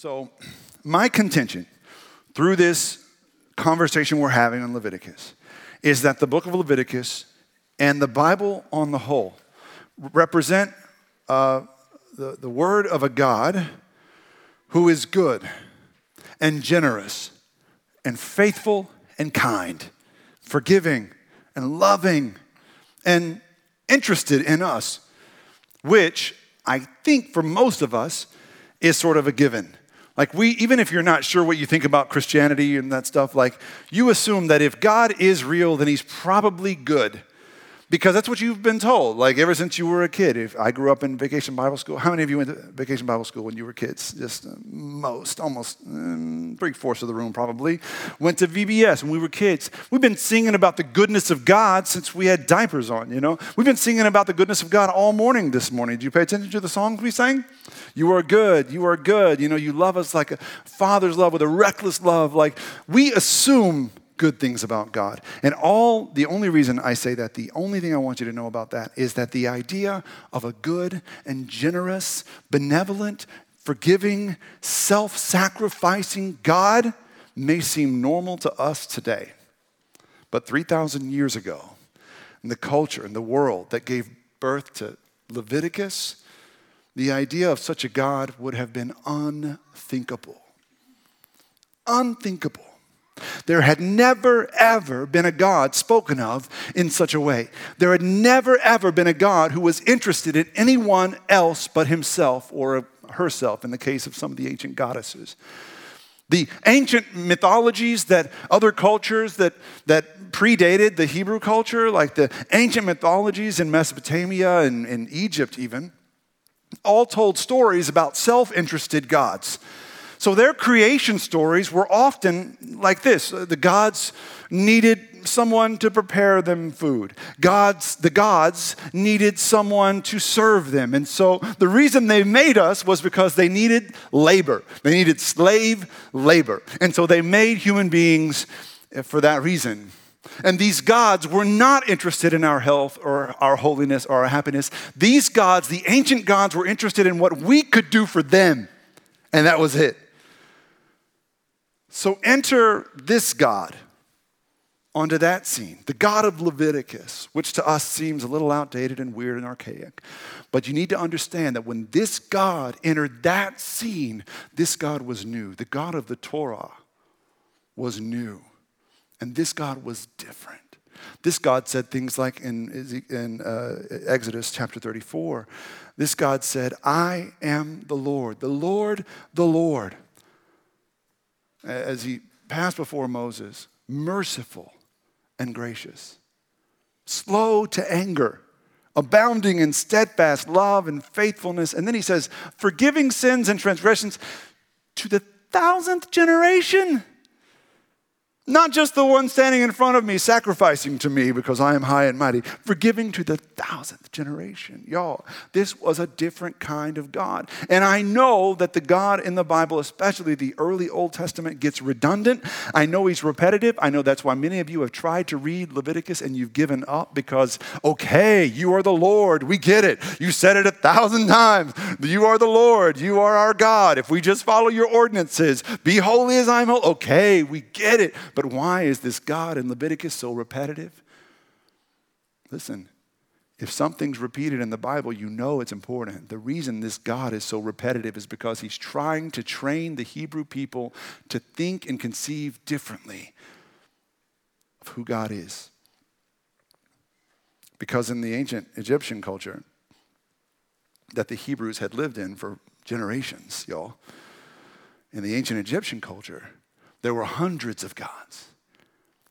So, my contention through this conversation we're having on Leviticus is that the book of Leviticus and the Bible on the whole represent uh, the, the word of a God who is good and generous and faithful and kind, forgiving and loving and interested in us, which I think for most of us is sort of a given. Like, we, even if you're not sure what you think about Christianity and that stuff, like, you assume that if God is real, then he's probably good because that's what you've been told. Like ever since you were a kid. If I grew up in vacation Bible school, how many of you went to vacation Bible school when you were kids? Just uh, most, almost um, three fourths of the room probably went to VBS when we were kids. We've been singing about the goodness of God since we had diapers on. You know, we've been singing about the goodness of God all morning this morning. Did you pay attention to the songs we sang? You are good. You are good. You know, you love us like a father's love with a reckless love. Like we assume good things about God. And all the only reason I say that, the only thing I want you to know about that is that the idea of a good and generous, benevolent, forgiving, self sacrificing God may seem normal to us today. But 3,000 years ago, in the culture and the world that gave birth to Leviticus, the idea of such a God would have been unthinkable. Unthinkable. There had never, ever been a God spoken of in such a way. There had never, ever been a God who was interested in anyone else but himself or herself, in the case of some of the ancient goddesses. The ancient mythologies that other cultures that, that predated the Hebrew culture, like the ancient mythologies in Mesopotamia and in Egypt, even, all told stories about self interested gods so their creation stories were often like this uh, the gods needed someone to prepare them food. Gods, the gods needed someone to serve them. And so the reason they made us was because they needed labor. They needed slave labor. And so they made human beings uh, for that reason. And these gods were not interested in our health or our holiness or our happiness. These gods, the ancient gods, were interested in what we could do for them. And that was it. So enter this God onto that scene, the God of Leviticus, which to us seems a little outdated and weird and archaic. But you need to understand that when this God entered that scene, this God was new. The God of the Torah was new. And this God was different. This God said things like in, in uh, Exodus chapter 34, this God said, I am the Lord, the Lord, the Lord as he passed before Moses, merciful and gracious, slow to anger, abounding in steadfast love and faithfulness. And then he says, forgiving sins and transgressions to the thousandth generation. Not just the one standing in front of me sacrificing to me because I am high and mighty, forgiving to the thousandth generation. Y'all, this was a different kind of God. And I know that the God in the Bible, especially the early Old Testament, gets redundant. I know he's repetitive. I know that's why many of you have tried to read Leviticus and you've given up because, okay, you are the Lord. We get it. You said it a thousand times. You are the Lord. You are our God. If we just follow your ordinances, be holy as I'm holy. Okay, we get it. But why is this God in Leviticus so repetitive? Listen, if something's repeated in the Bible, you know it's important. The reason this God is so repetitive is because he's trying to train the Hebrew people to think and conceive differently of who God is. Because in the ancient Egyptian culture that the Hebrews had lived in for generations, y'all, in the ancient Egyptian culture, there were hundreds of gods.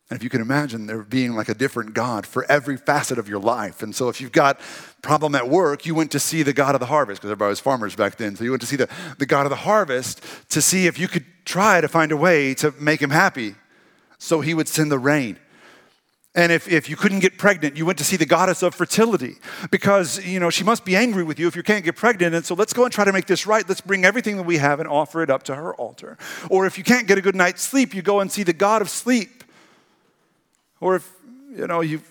And if you can imagine there being like a different God for every facet of your life. And so if you've got problem at work, you went to see the God of the harvest, because everybody was farmers back then. So you went to see the, the God of the harvest to see if you could try to find a way to make him happy. So he would send the rain. And if, if you couldn't get pregnant, you went to see the goddess of fertility because, you know, she must be angry with you if you can't get pregnant. And so let's go and try to make this right. Let's bring everything that we have and offer it up to her altar. Or if you can't get a good night's sleep, you go and see the god of sleep. Or if, you know, you've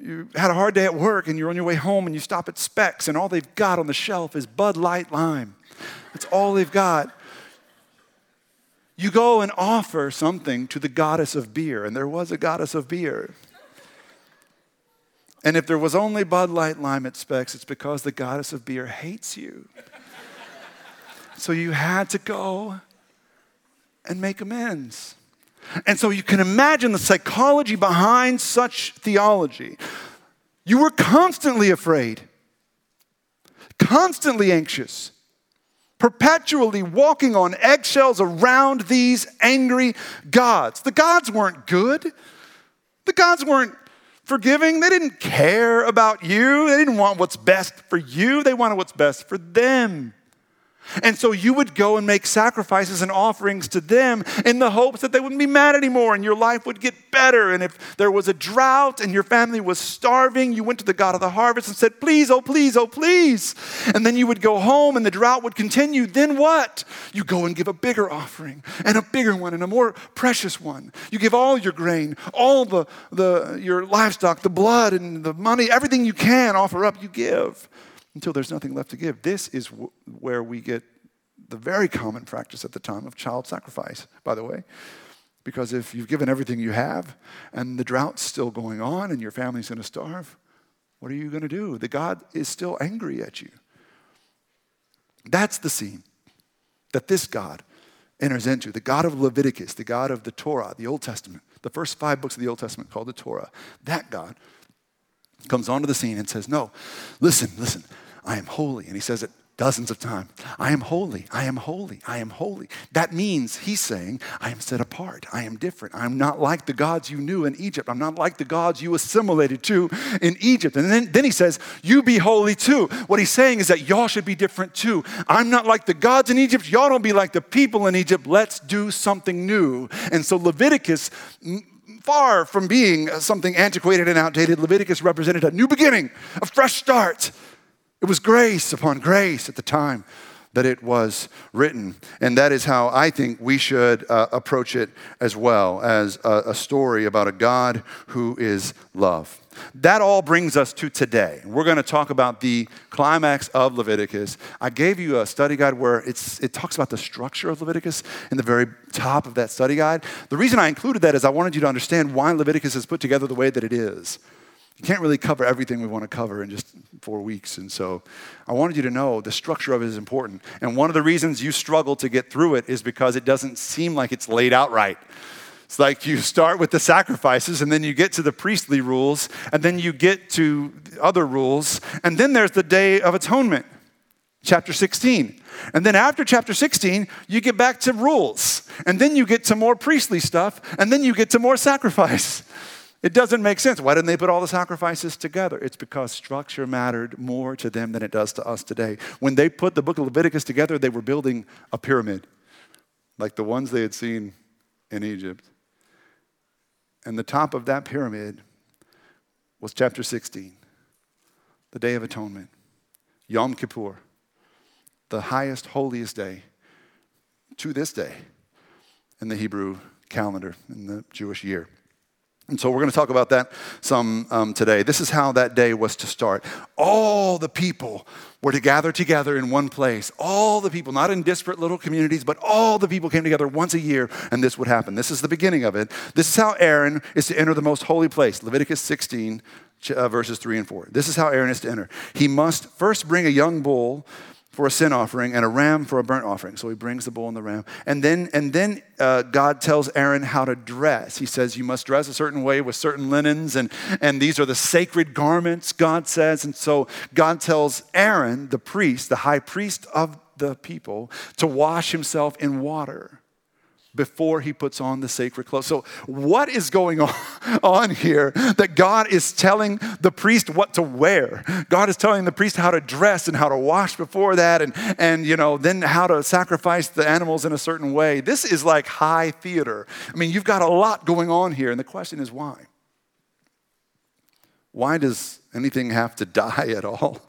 you had a hard day at work and you're on your way home and you stop at Spec's and all they've got on the shelf is Bud Light Lime. That's all they've got. You go and offer something to the goddess of beer, and there was a goddess of beer. And if there was only Bud Light Lime at Specs, it's because the goddess of beer hates you. so you had to go and make amends. And so you can imagine the psychology behind such theology. You were constantly afraid, constantly anxious, perpetually walking on eggshells around these angry gods. The gods weren't good, the gods weren't forgiving. They didn't care about you, they didn't want what's best for you, they wanted what's best for them. And so you would go and make sacrifices and offerings to them in the hopes that they wouldn't be mad anymore and your life would get better. And if there was a drought and your family was starving, you went to the God of the harvest and said, Please, oh, please, oh, please. And then you would go home and the drought would continue. Then what? You go and give a bigger offering and a bigger one and a more precious one. You give all your grain, all the, the your livestock, the blood and the money, everything you can offer up, you give until there's nothing left to give. This is w- where we get the very common practice at the time of child sacrifice, by the way. Because if you've given everything you have and the drought's still going on and your family's going to starve, what are you going to do? The God is still angry at you. That's the scene that this God enters into the God of Leviticus, the God of the Torah, the Old Testament, the first five books of the Old Testament called the Torah. That God comes onto the scene and says, No, listen, listen, I am holy. And he says it dozens of times. I am holy. I am holy. I am holy. That means he's saying, I am set apart. I am different. I'm not like the gods you knew in Egypt. I'm not like the gods you assimilated to in Egypt. And then, then he says, You be holy too. What he's saying is that y'all should be different too. I'm not like the gods in Egypt. Y'all don't be like the people in Egypt. Let's do something new. And so Leviticus far from being something antiquated and outdated. Leviticus represented a new beginning, a fresh start. It was grace upon grace at the time that it was written. And that is how I think we should uh, approach it as well as a, a story about a God who is love. That all brings us to today. We're going to talk about the climax of Leviticus. I gave you a study guide where it's, it talks about the structure of Leviticus in the very top of that study guide. The reason I included that is I wanted you to understand why Leviticus is put together the way that it is. You can't really cover everything we want to cover in just four weeks. And so I wanted you to know the structure of it is important. And one of the reasons you struggle to get through it is because it doesn't seem like it's laid out right. It's like you start with the sacrifices, and then you get to the priestly rules, and then you get to other rules, and then there's the Day of Atonement, chapter 16. And then after chapter 16, you get back to rules, and then you get to more priestly stuff, and then you get to more sacrifice. It doesn't make sense. Why didn't they put all the sacrifices together? It's because structure mattered more to them than it does to us today. When they put the book of Leviticus together, they were building a pyramid, like the ones they had seen in Egypt. And the top of that pyramid was chapter 16, the Day of Atonement, Yom Kippur, the highest, holiest day to this day in the Hebrew calendar, in the Jewish year. And so we're going to talk about that some um, today. This is how that day was to start. All the people were to gather together in one place. All the people, not in disparate little communities, but all the people came together once a year, and this would happen. This is the beginning of it. This is how Aaron is to enter the most holy place. Leviticus 16, uh, verses 3 and 4. This is how Aaron is to enter. He must first bring a young bull for a sin offering and a ram for a burnt offering. So he brings the bull and the ram. And then, and then uh, God tells Aaron how to dress. He says, You must dress a certain way with certain linens, and, and these are the sacred garments, God says. And so God tells Aaron, the priest, the high priest of the people, to wash himself in water before he puts on the sacred clothes. So, what is going on, here that God is telling the priest what to wear? God is telling the priest how to dress and how to wash before that, and, and you know, then how to sacrifice the animals in a certain way. This is like high theater. I mean, you've got a lot going on here, and the question is why? Why does anything have to die at all?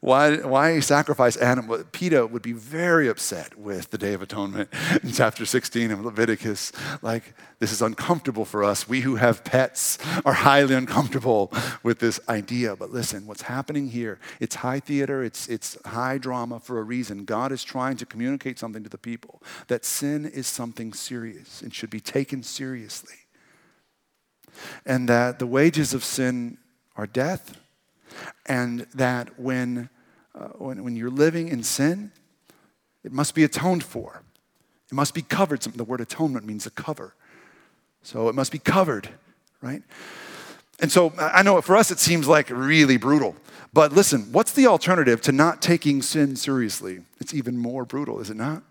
Why, why sacrifice animals? PETA would be very upset with the Day of Atonement in chapter 16 of Leviticus. Like, this is uncomfortable for us. We who have pets are highly uncomfortable with this idea. But listen, what's happening here, it's high theater, it's, it's high drama for a reason. God is trying to communicate something to the people that sin is something serious and should be taken seriously. And that the wages of sin are death and that when, uh, when, when you're living in sin, it must be atoned for. It must be covered. The word atonement means a cover. So it must be covered, right? And so I know for us it seems like really brutal. But listen, what's the alternative to not taking sin seriously? It's even more brutal, is it not?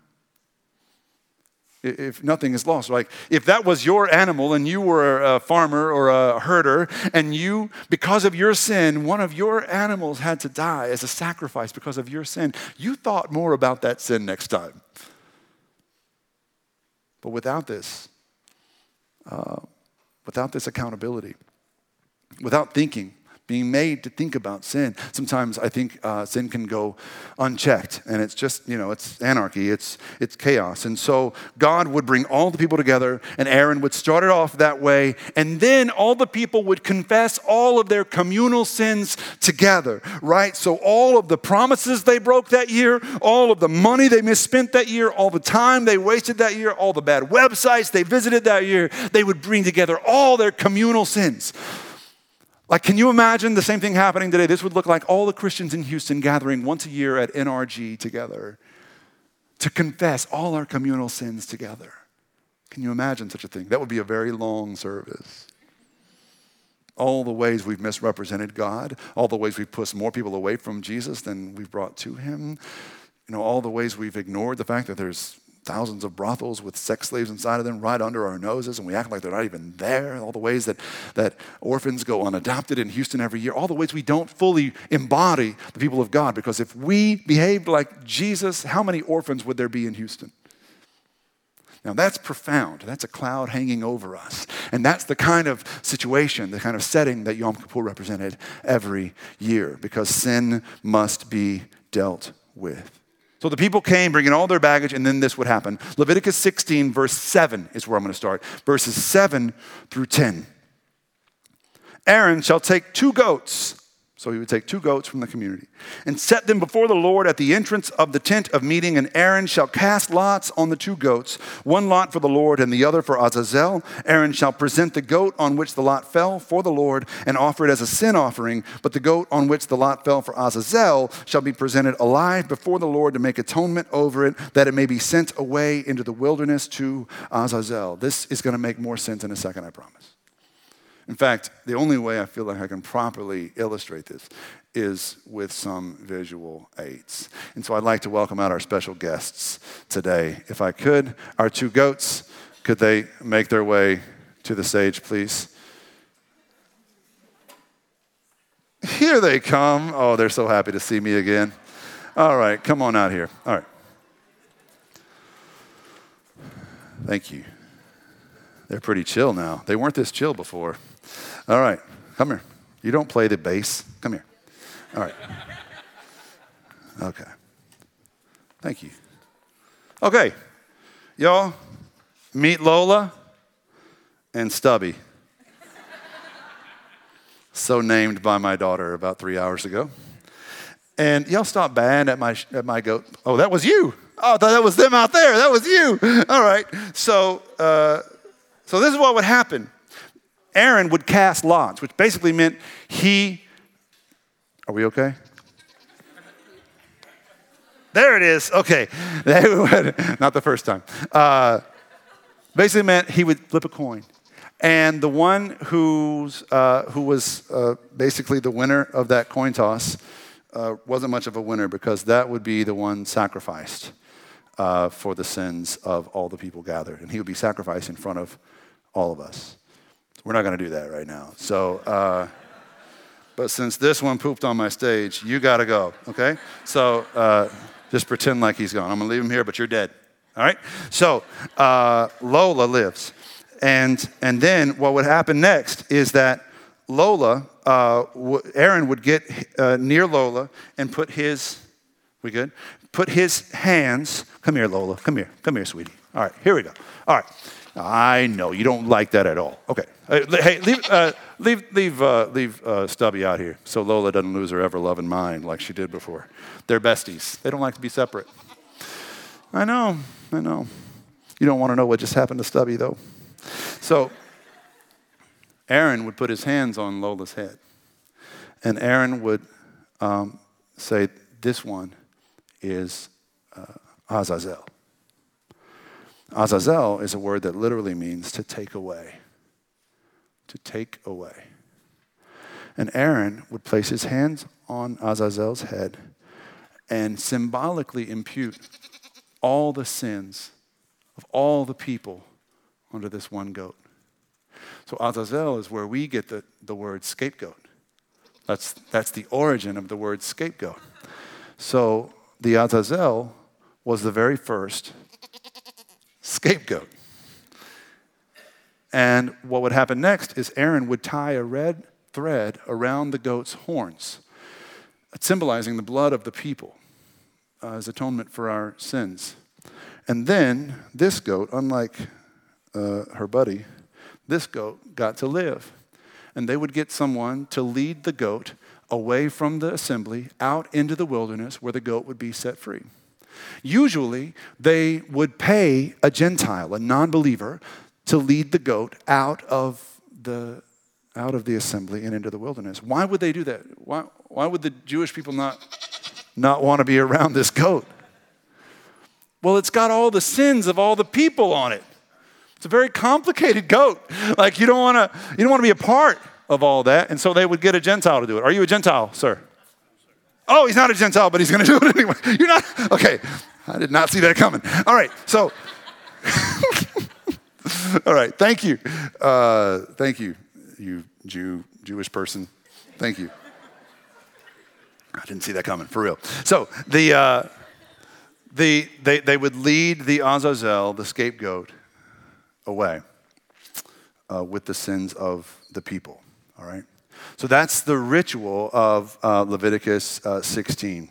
If nothing is lost. Like if that was your animal and you were a farmer or a herder and you, because of your sin, one of your animals had to die as a sacrifice because of your sin, you thought more about that sin next time. But without this, uh, without this accountability, without thinking, being made to think about sin. Sometimes I think uh, sin can go unchecked, and it's just, you know, it's anarchy, it's, it's chaos. And so God would bring all the people together, and Aaron would start it off that way, and then all the people would confess all of their communal sins together, right? So all of the promises they broke that year, all of the money they misspent that year, all the time they wasted that year, all the bad websites they visited that year, they would bring together all their communal sins. Like, can you imagine the same thing happening today? This would look like all the Christians in Houston gathering once a year at NRG together to confess all our communal sins together. Can you imagine such a thing? That would be a very long service. All the ways we've misrepresented God, all the ways we've pushed more people away from Jesus than we've brought to Him, you know, all the ways we've ignored the fact that there's thousands of brothels with sex slaves inside of them right under our noses, and we act like they're not even there. All the ways that, that orphans go unadopted in Houston every year, all the ways we don't fully embody the people of God. Because if we behaved like Jesus, how many orphans would there be in Houston? Now that's profound. That's a cloud hanging over us. And that's the kind of situation, the kind of setting that Yom Kippur represented every year because sin must be dealt with. So the people came bringing all their baggage, and then this would happen. Leviticus 16, verse 7 is where I'm going to start. Verses 7 through 10. Aaron shall take two goats so he would take two goats from the community and set them before the Lord at the entrance of the tent of meeting. And Aaron shall cast lots on the two goats, one lot for the Lord and the other for Azazel. Aaron shall present the goat on which the lot fell for the Lord and offer it as a sin offering. But the goat on which the lot fell for Azazel shall be presented alive before the Lord to make atonement over it, that it may be sent away into the wilderness to Azazel. This is going to make more sense in a second, I promise. In fact, the only way I feel like I can properly illustrate this is with some visual aids. And so I'd like to welcome out our special guests today. If I could, our two goats, could they make their way to the stage, please? Here they come. Oh, they're so happy to see me again. All right, come on out here. All right. Thank you. They're pretty chill now. They weren't this chill before. All right, come here. You don't play the bass. Come here. All right. Okay. Thank you. Okay, y'all, meet Lola and Stubby. so named by my daughter about three hours ago. And y'all stop bad at my, at my goat. Oh, that was you. Oh, that was them out there. That was you. All right. So, uh, so this is what would happen. Aaron would cast lots, which basically meant he. Are we okay? There it is. Okay. Not the first time. Uh, basically meant he would flip a coin. And the one who's, uh, who was uh, basically the winner of that coin toss uh, wasn't much of a winner because that would be the one sacrificed uh, for the sins of all the people gathered. And he would be sacrificed in front of all of us. We're not going to do that right now. So, uh, but since this one pooped on my stage, you got to go, okay? So uh, just pretend like he's gone. I'm going to leave him here, but you're dead, all right? So uh, Lola lives. And, and then what would happen next is that Lola uh, Aaron would get uh, near Lola and put his, we good? Put his hands, come here, Lola, come here, come here, sweetie. All right, here we go. All right. I know you don't like that at all. Okay. Hey, leave, uh, leave, leave, uh, leave uh, Stubby out here so Lola doesn't lose her ever loving mind like she did before. They're besties. They don't like to be separate. I know, I know. You don't want to know what just happened to Stubby, though. So, Aaron would put his hands on Lola's head, and Aaron would um, say, This one is uh, Azazel. Azazel is a word that literally means to take away. To take away. And Aaron would place his hands on Azazel's head and symbolically impute all the sins of all the people under this one goat. So Azazel is where we get the, the word scapegoat. That's, that's the origin of the word scapegoat. So the Azazel was the very first scapegoat. And what would happen next is Aaron would tie a red thread around the goat's horns, symbolizing the blood of the people uh, as atonement for our sins. And then this goat, unlike uh, her buddy, this goat got to live. And they would get someone to lead the goat away from the assembly out into the wilderness where the goat would be set free. Usually, they would pay a Gentile, a non believer, to lead the goat out of the, out of the assembly and into the wilderness. Why would they do that? Why, why would the Jewish people not, not want to be around this goat? Well, it's got all the sins of all the people on it. It's a very complicated goat. Like you don't want to you don't want to be a part of all that. And so they would get a Gentile to do it. Are you a Gentile, sir? Oh, he's not a Gentile, but he's going to do it anyway. You're not okay. I did not see that coming. All right, so all right. Thank you, uh, thank you, you Jew Jewish person. Thank you. I didn't see that coming for real. So the. Uh, the, they, they would lead the Azazel, the scapegoat, away uh, with the sins of the people. All right? So that's the ritual of uh, Leviticus uh, 16,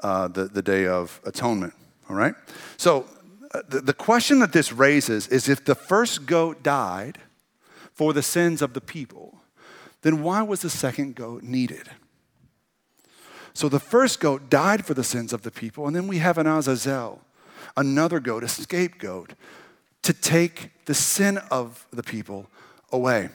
uh, the, the Day of Atonement. All right? So uh, the, the question that this raises is if the first goat died for the sins of the people, then why was the second goat needed? So the first goat died for the sins of the people, and then we have an Azazel, another goat, a scapegoat, to take the sin of the people away.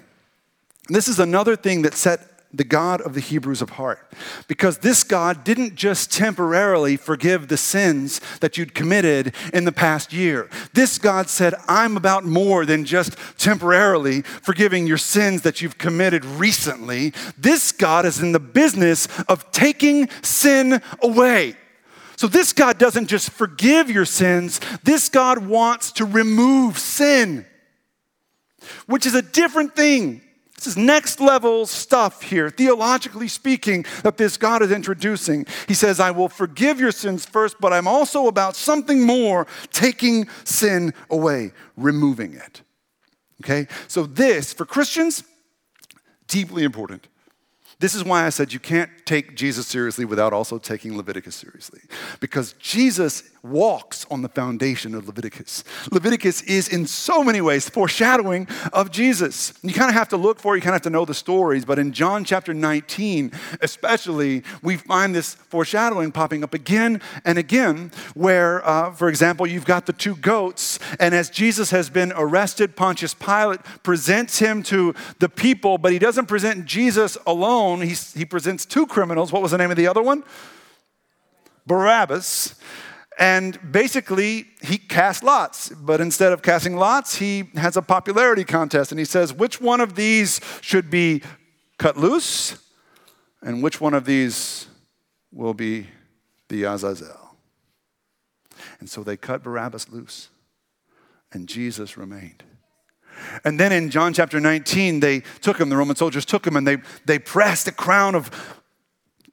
This is another thing that set the God of the Hebrews apart. Because this God didn't just temporarily forgive the sins that you'd committed in the past year. This God said, I'm about more than just temporarily forgiving your sins that you've committed recently. This God is in the business of taking sin away. So, this God doesn't just forgive your sins, this God wants to remove sin, which is a different thing. This is next level stuff here, theologically speaking, that this God is introducing. He says, I will forgive your sins first, but I'm also about something more taking sin away, removing it. Okay? So, this, for Christians, deeply important. This is why I said you can't take Jesus seriously without also taking Leviticus seriously. Because Jesus walks on the foundation of Leviticus. Leviticus is in so many ways foreshadowing of Jesus. You kind of have to look for it, you kind of have to know the stories, but in John chapter 19, especially, we find this foreshadowing popping up again and again, where, uh, for example, you've got the two goats, and as Jesus has been arrested, Pontius Pilate presents him to the people, but he doesn't present Jesus alone, he, he presents two criminals. What was the name of the other one? Barabbas. And basically, he casts lots, but instead of casting lots, he has a popularity contest and he says, which one of these should be cut loose and which one of these will be the Azazel? And so they cut Barabbas loose and Jesus remained. And then in John chapter 19, they took him, the Roman soldiers took him, and they, they pressed a crown of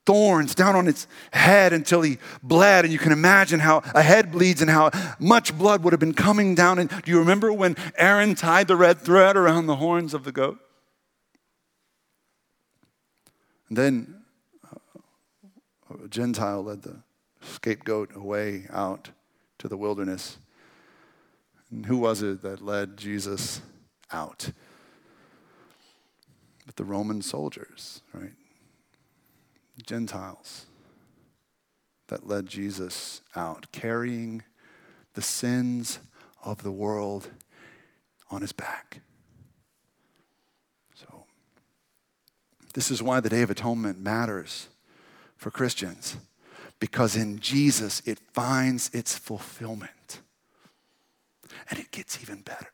thorns down on its head until he bled. And you can imagine how a head bleeds and how much blood would have been coming down. And do you remember when Aaron tied the red thread around the horns of the goat? And then uh, a Gentile led the scapegoat away out to the wilderness. And who was it that led Jesus out? But the Roman soldiers, right? Gentiles that led Jesus out, carrying the sins of the world on his back. So, this is why the Day of Atonement matters for Christians, because in Jesus it finds its fulfillment. And it gets even better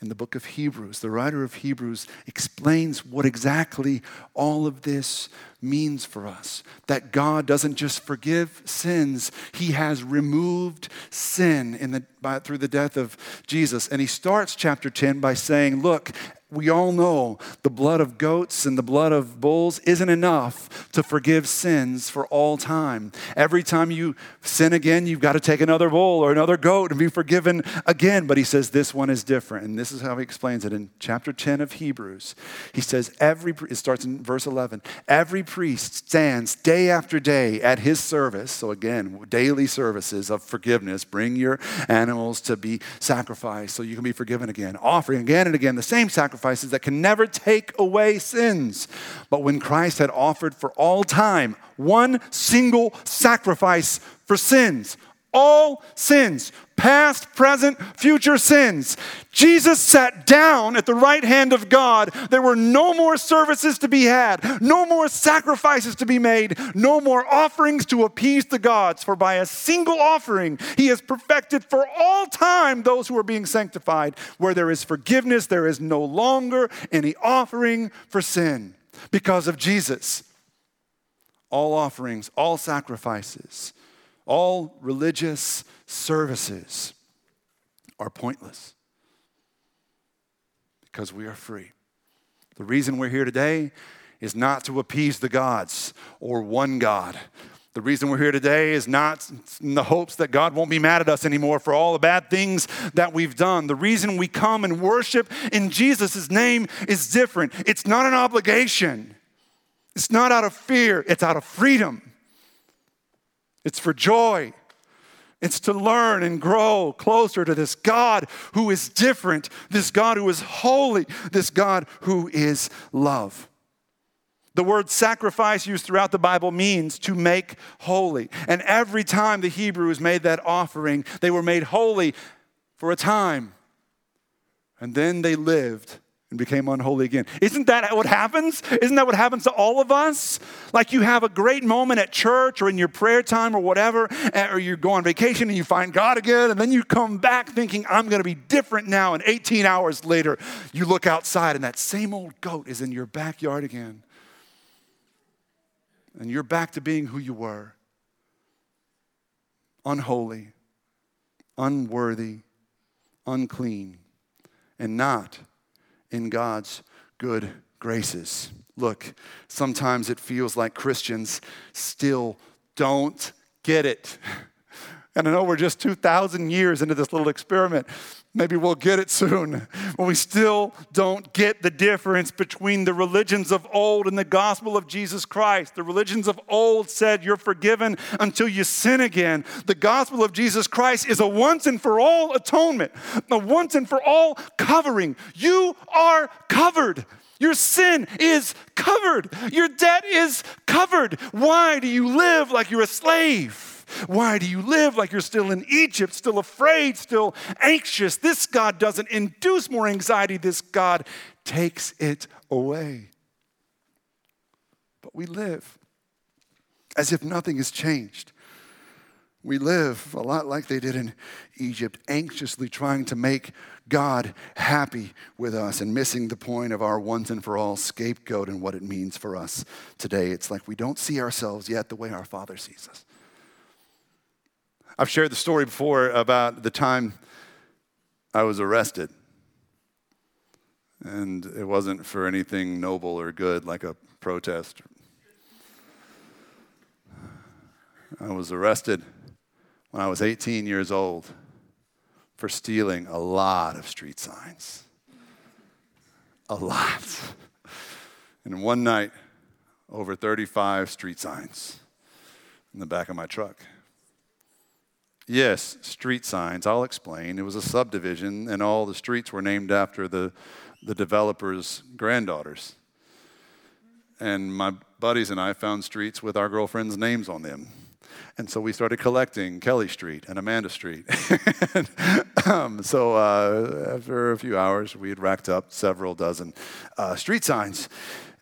in the book of Hebrews. The writer of Hebrews explains what exactly all of this means for us. That God doesn't just forgive sins, He has removed sin in the, by, through the death of Jesus. And He starts chapter 10 by saying, Look, we all know the blood of goats and the blood of bulls isn't enough to forgive sins for all time. Every time you sin again, you've got to take another bull or another goat and be forgiven again. But he says this one is different. And this is how he explains it in chapter 10 of Hebrews. He says, every, it starts in verse 11, every priest stands day after day at his service. So again, daily services of forgiveness. Bring your animals to be sacrificed so you can be forgiven again. Offering again and again the same sacrifices that can never take away sins. But when Christ had offered for all time one single sacrifice for sins, all sins, past, present, future sins. Jesus sat down at the right hand of God. There were no more services to be had, no more sacrifices to be made, no more offerings to appease the gods. For by a single offering, he has perfected for all time those who are being sanctified. Where there is forgiveness, there is no longer any offering for sin because of Jesus. All offerings, all sacrifices, all religious services are pointless because we are free. The reason we're here today is not to appease the gods or one God. The reason we're here today is not in the hopes that God won't be mad at us anymore for all the bad things that we've done. The reason we come and worship in Jesus' name is different. It's not an obligation, it's not out of fear, it's out of freedom. It's for joy. It's to learn and grow closer to this God who is different, this God who is holy, this God who is love. The word sacrifice used throughout the Bible means to make holy. And every time the Hebrews made that offering, they were made holy for a time. And then they lived and became unholy again. Isn't that what happens? Isn't that what happens to all of us? Like you have a great moment at church or in your prayer time or whatever, eh, or you go on vacation and you find God again, and then you come back thinking, I'm going to be different now. And 18 hours later, you look outside and that same old goat is in your backyard again. And you're back to being who you were unholy, unworthy, unclean, and not in God's good graces. Look, sometimes it feels like Christians still don't get it. And I know we're just 2,000 years into this little experiment. Maybe we'll get it soon. But we still don't get the difference between the religions of old and the gospel of Jesus Christ. The religions of old said you're forgiven until you sin again. The gospel of Jesus Christ is a once and for all atonement, a once and for all covering. You are covered. Your sin is covered. Your debt is covered. Why do you live like you're a slave? Why do you live like you're still in Egypt, still afraid, still anxious? This God doesn't induce more anxiety, this God takes it away. But we live as if nothing has changed. We live a lot like they did in Egypt, anxiously trying to make God happy with us and missing the point of our once and for all scapegoat and what it means for us today. It's like we don't see ourselves yet the way our Father sees us. I've shared the story before about the time I was arrested. And it wasn't for anything noble or good like a protest. I was arrested when I was 18 years old for stealing a lot of street signs. A lot. And one night, over 35 street signs in the back of my truck. Yes, street signs. I'll explain. It was a subdivision, and all the streets were named after the, the developer's granddaughters. And my buddies and I found streets with our girlfriends' names on them. And so we started collecting Kelly Street and Amanda Street. and, um, so uh, after a few hours, we had racked up several dozen uh, street signs.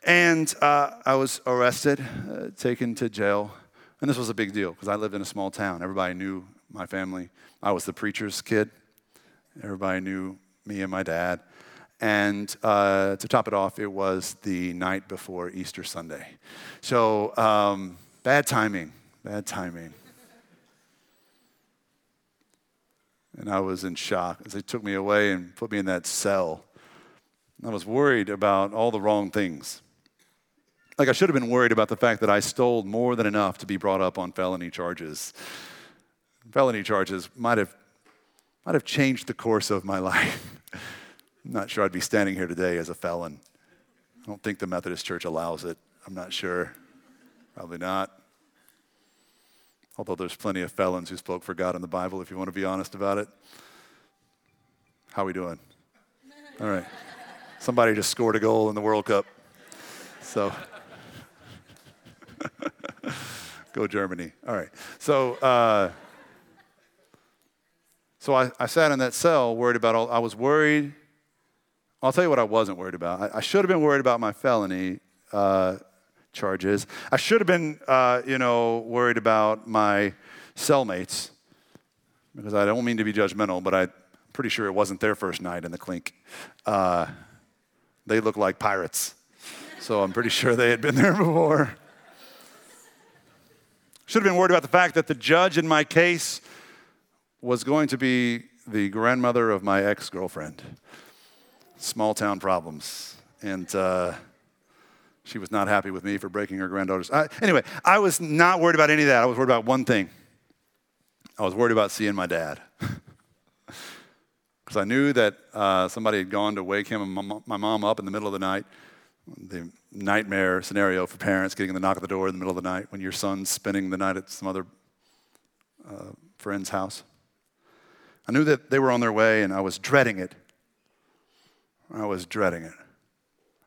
And uh, I was arrested, uh, taken to jail. And this was a big deal because I lived in a small town. Everybody knew my family. I was the preacher's kid. Everybody knew me and my dad. And uh, to top it off, it was the night before Easter Sunday. So, um, bad timing, bad timing. And I was in shock as they took me away and put me in that cell. I was worried about all the wrong things. Like, I should have been worried about the fact that I stole more than enough to be brought up on felony charges. Felony charges might have, might have changed the course of my life. I'm not sure I'd be standing here today as a felon. I don't think the Methodist Church allows it. I'm not sure. Probably not. Although there's plenty of felons who spoke for God in the Bible, if you want to be honest about it. How are we doing? All right. Somebody just scored a goal in the World Cup. So, go Germany. All right. So, uh, so I, I sat in that cell worried about all, I was worried I'll tell you what I wasn't worried about. I, I should have been worried about my felony uh, charges. I should have been, uh, you know, worried about my cellmates because I don't mean to be judgmental, but I'm pretty sure it wasn't their first night in the clink. Uh, they look like pirates, so I'm pretty sure they had been there before. Should have been worried about the fact that the judge in my case was going to be the grandmother of my ex girlfriend small town problems. And uh, she was not happy with me for breaking her granddaughter's. I, anyway, I was not worried about any of that. I was worried about one thing I was worried about seeing my dad. Because I knew that uh, somebody had gone to wake him and my mom up in the middle of the night. The nightmare scenario for parents getting the knock at the door in the middle of the night when your son's spending the night at some other uh, friend's house. I knew that they were on their way and I was dreading it. I was dreading it.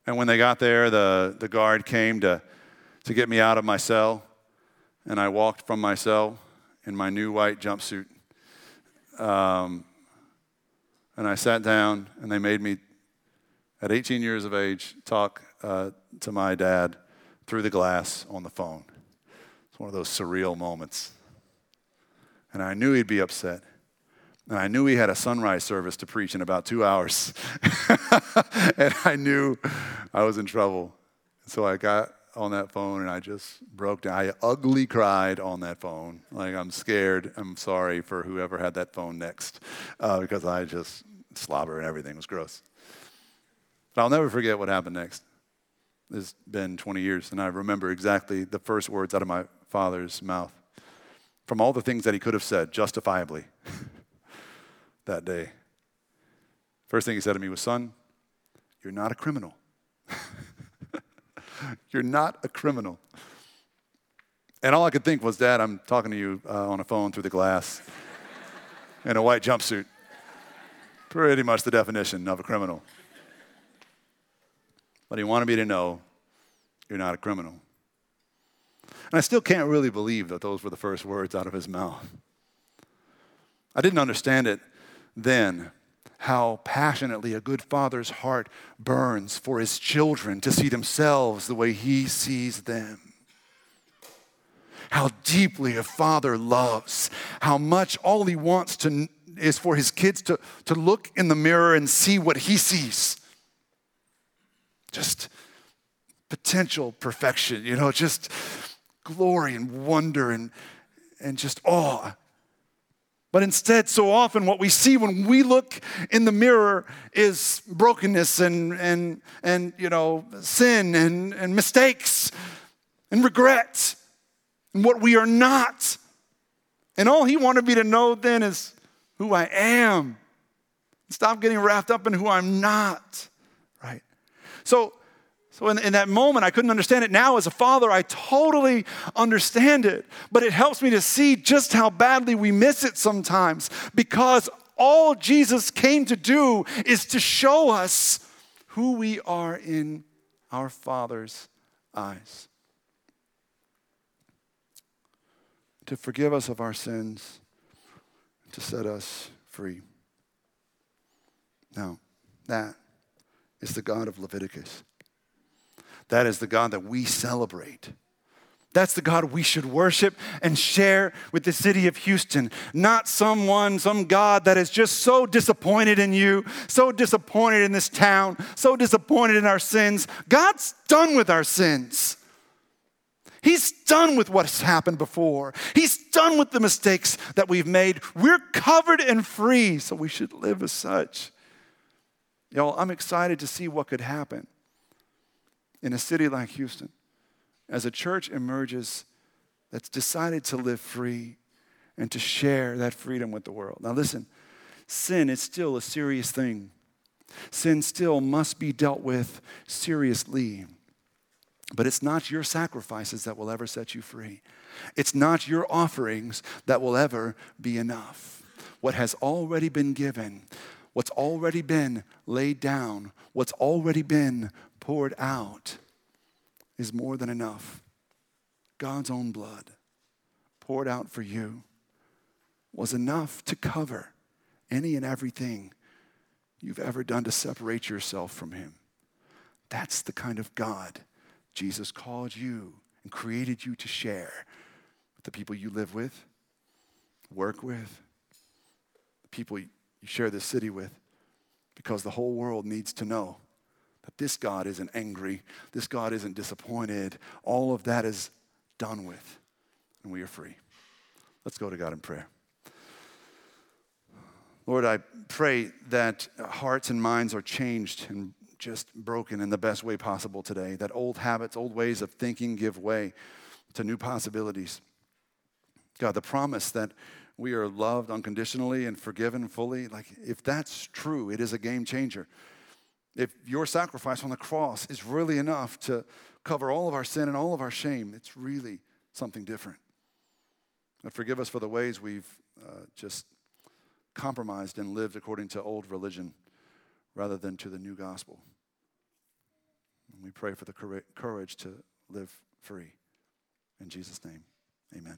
And when they got there, the, the guard came to, to get me out of my cell, and I walked from my cell in my new white jumpsuit. Um, and I sat down, and they made me, at 18 years of age, talk uh, to my dad through the glass on the phone. It's one of those surreal moments. And I knew he'd be upset. And I knew he had a sunrise service to preach in about two hours. and I knew I was in trouble. So I got on that phone and I just broke down. I ugly cried on that phone. Like, I'm scared. I'm sorry for whoever had that phone next uh, because I just slobber and everything was gross. But I'll never forget what happened next. It's been 20 years, and I remember exactly the first words out of my father's mouth from all the things that he could have said justifiably. that day. First thing he said to me was, Son, you're not a criminal. you're not a criminal. And all I could think was, Dad, I'm talking to you uh, on a phone through the glass in a white jumpsuit. Pretty much the definition of a criminal. But he wanted me to know you're not a criminal. And I still can't really believe that those were the first words out of his mouth. I didn't understand it then how passionately a good father's heart burns for his children to see themselves the way he sees them. How deeply a father loves, how much all he wants to, is for his kids to, to look in the mirror and see what he sees. Just potential perfection, you know, just glory and wonder and, and just awe. But instead, so often what we see when we look in the mirror is brokenness and, and, and you know, sin and, and mistakes and regret and what we are not. And all he wanted me to know then is who I am. Stop getting wrapped up in who I'm not, right? So So, in, in that moment, I couldn't understand it. Now, as a father, I totally understand it. But it helps me to see just how badly we miss it sometimes because all Jesus came to do is to show us who we are in our Father's eyes. To forgive us of our sins, to set us free. Now, that is the God of Leviticus. That is the God that we celebrate. That's the God we should worship and share with the city of Houston. Not someone, some God that is just so disappointed in you, so disappointed in this town, so disappointed in our sins. God's done with our sins. He's done with what's happened before. He's done with the mistakes that we've made. We're covered and free, so we should live as such. Y'all, I'm excited to see what could happen in a city like Houston as a church emerges that's decided to live free and to share that freedom with the world. Now, listen, sin is still a serious thing. Sin still must be dealt with seriously. But it's not your sacrifices that will ever set you free. It's not your offerings that will ever be enough. What has already been given, what's already been laid down, what's already been poured out is more than enough. God's own blood poured out for you was enough to cover any and everything you've ever done to separate yourself from Him. That's the kind of God Jesus called you and created you to share with the people you live with, work with, the people you share this city with, because the whole world needs to know that this God isn't angry, this God isn't disappointed. All of that is done with, and we are free. Let's go to God in prayer. Lord, I pray that hearts and minds are changed and just broken in the best way possible today, that old habits, old ways of thinking give way to new possibilities. God, the promise that we are loved unconditionally and forgiven fully, like if that's true, it is a game changer. If your sacrifice on the cross is really enough to cover all of our sin and all of our shame, it's really something different. And forgive us for the ways we've uh, just compromised and lived according to old religion rather than to the new gospel. And we pray for the courage to live free. In Jesus' name, amen.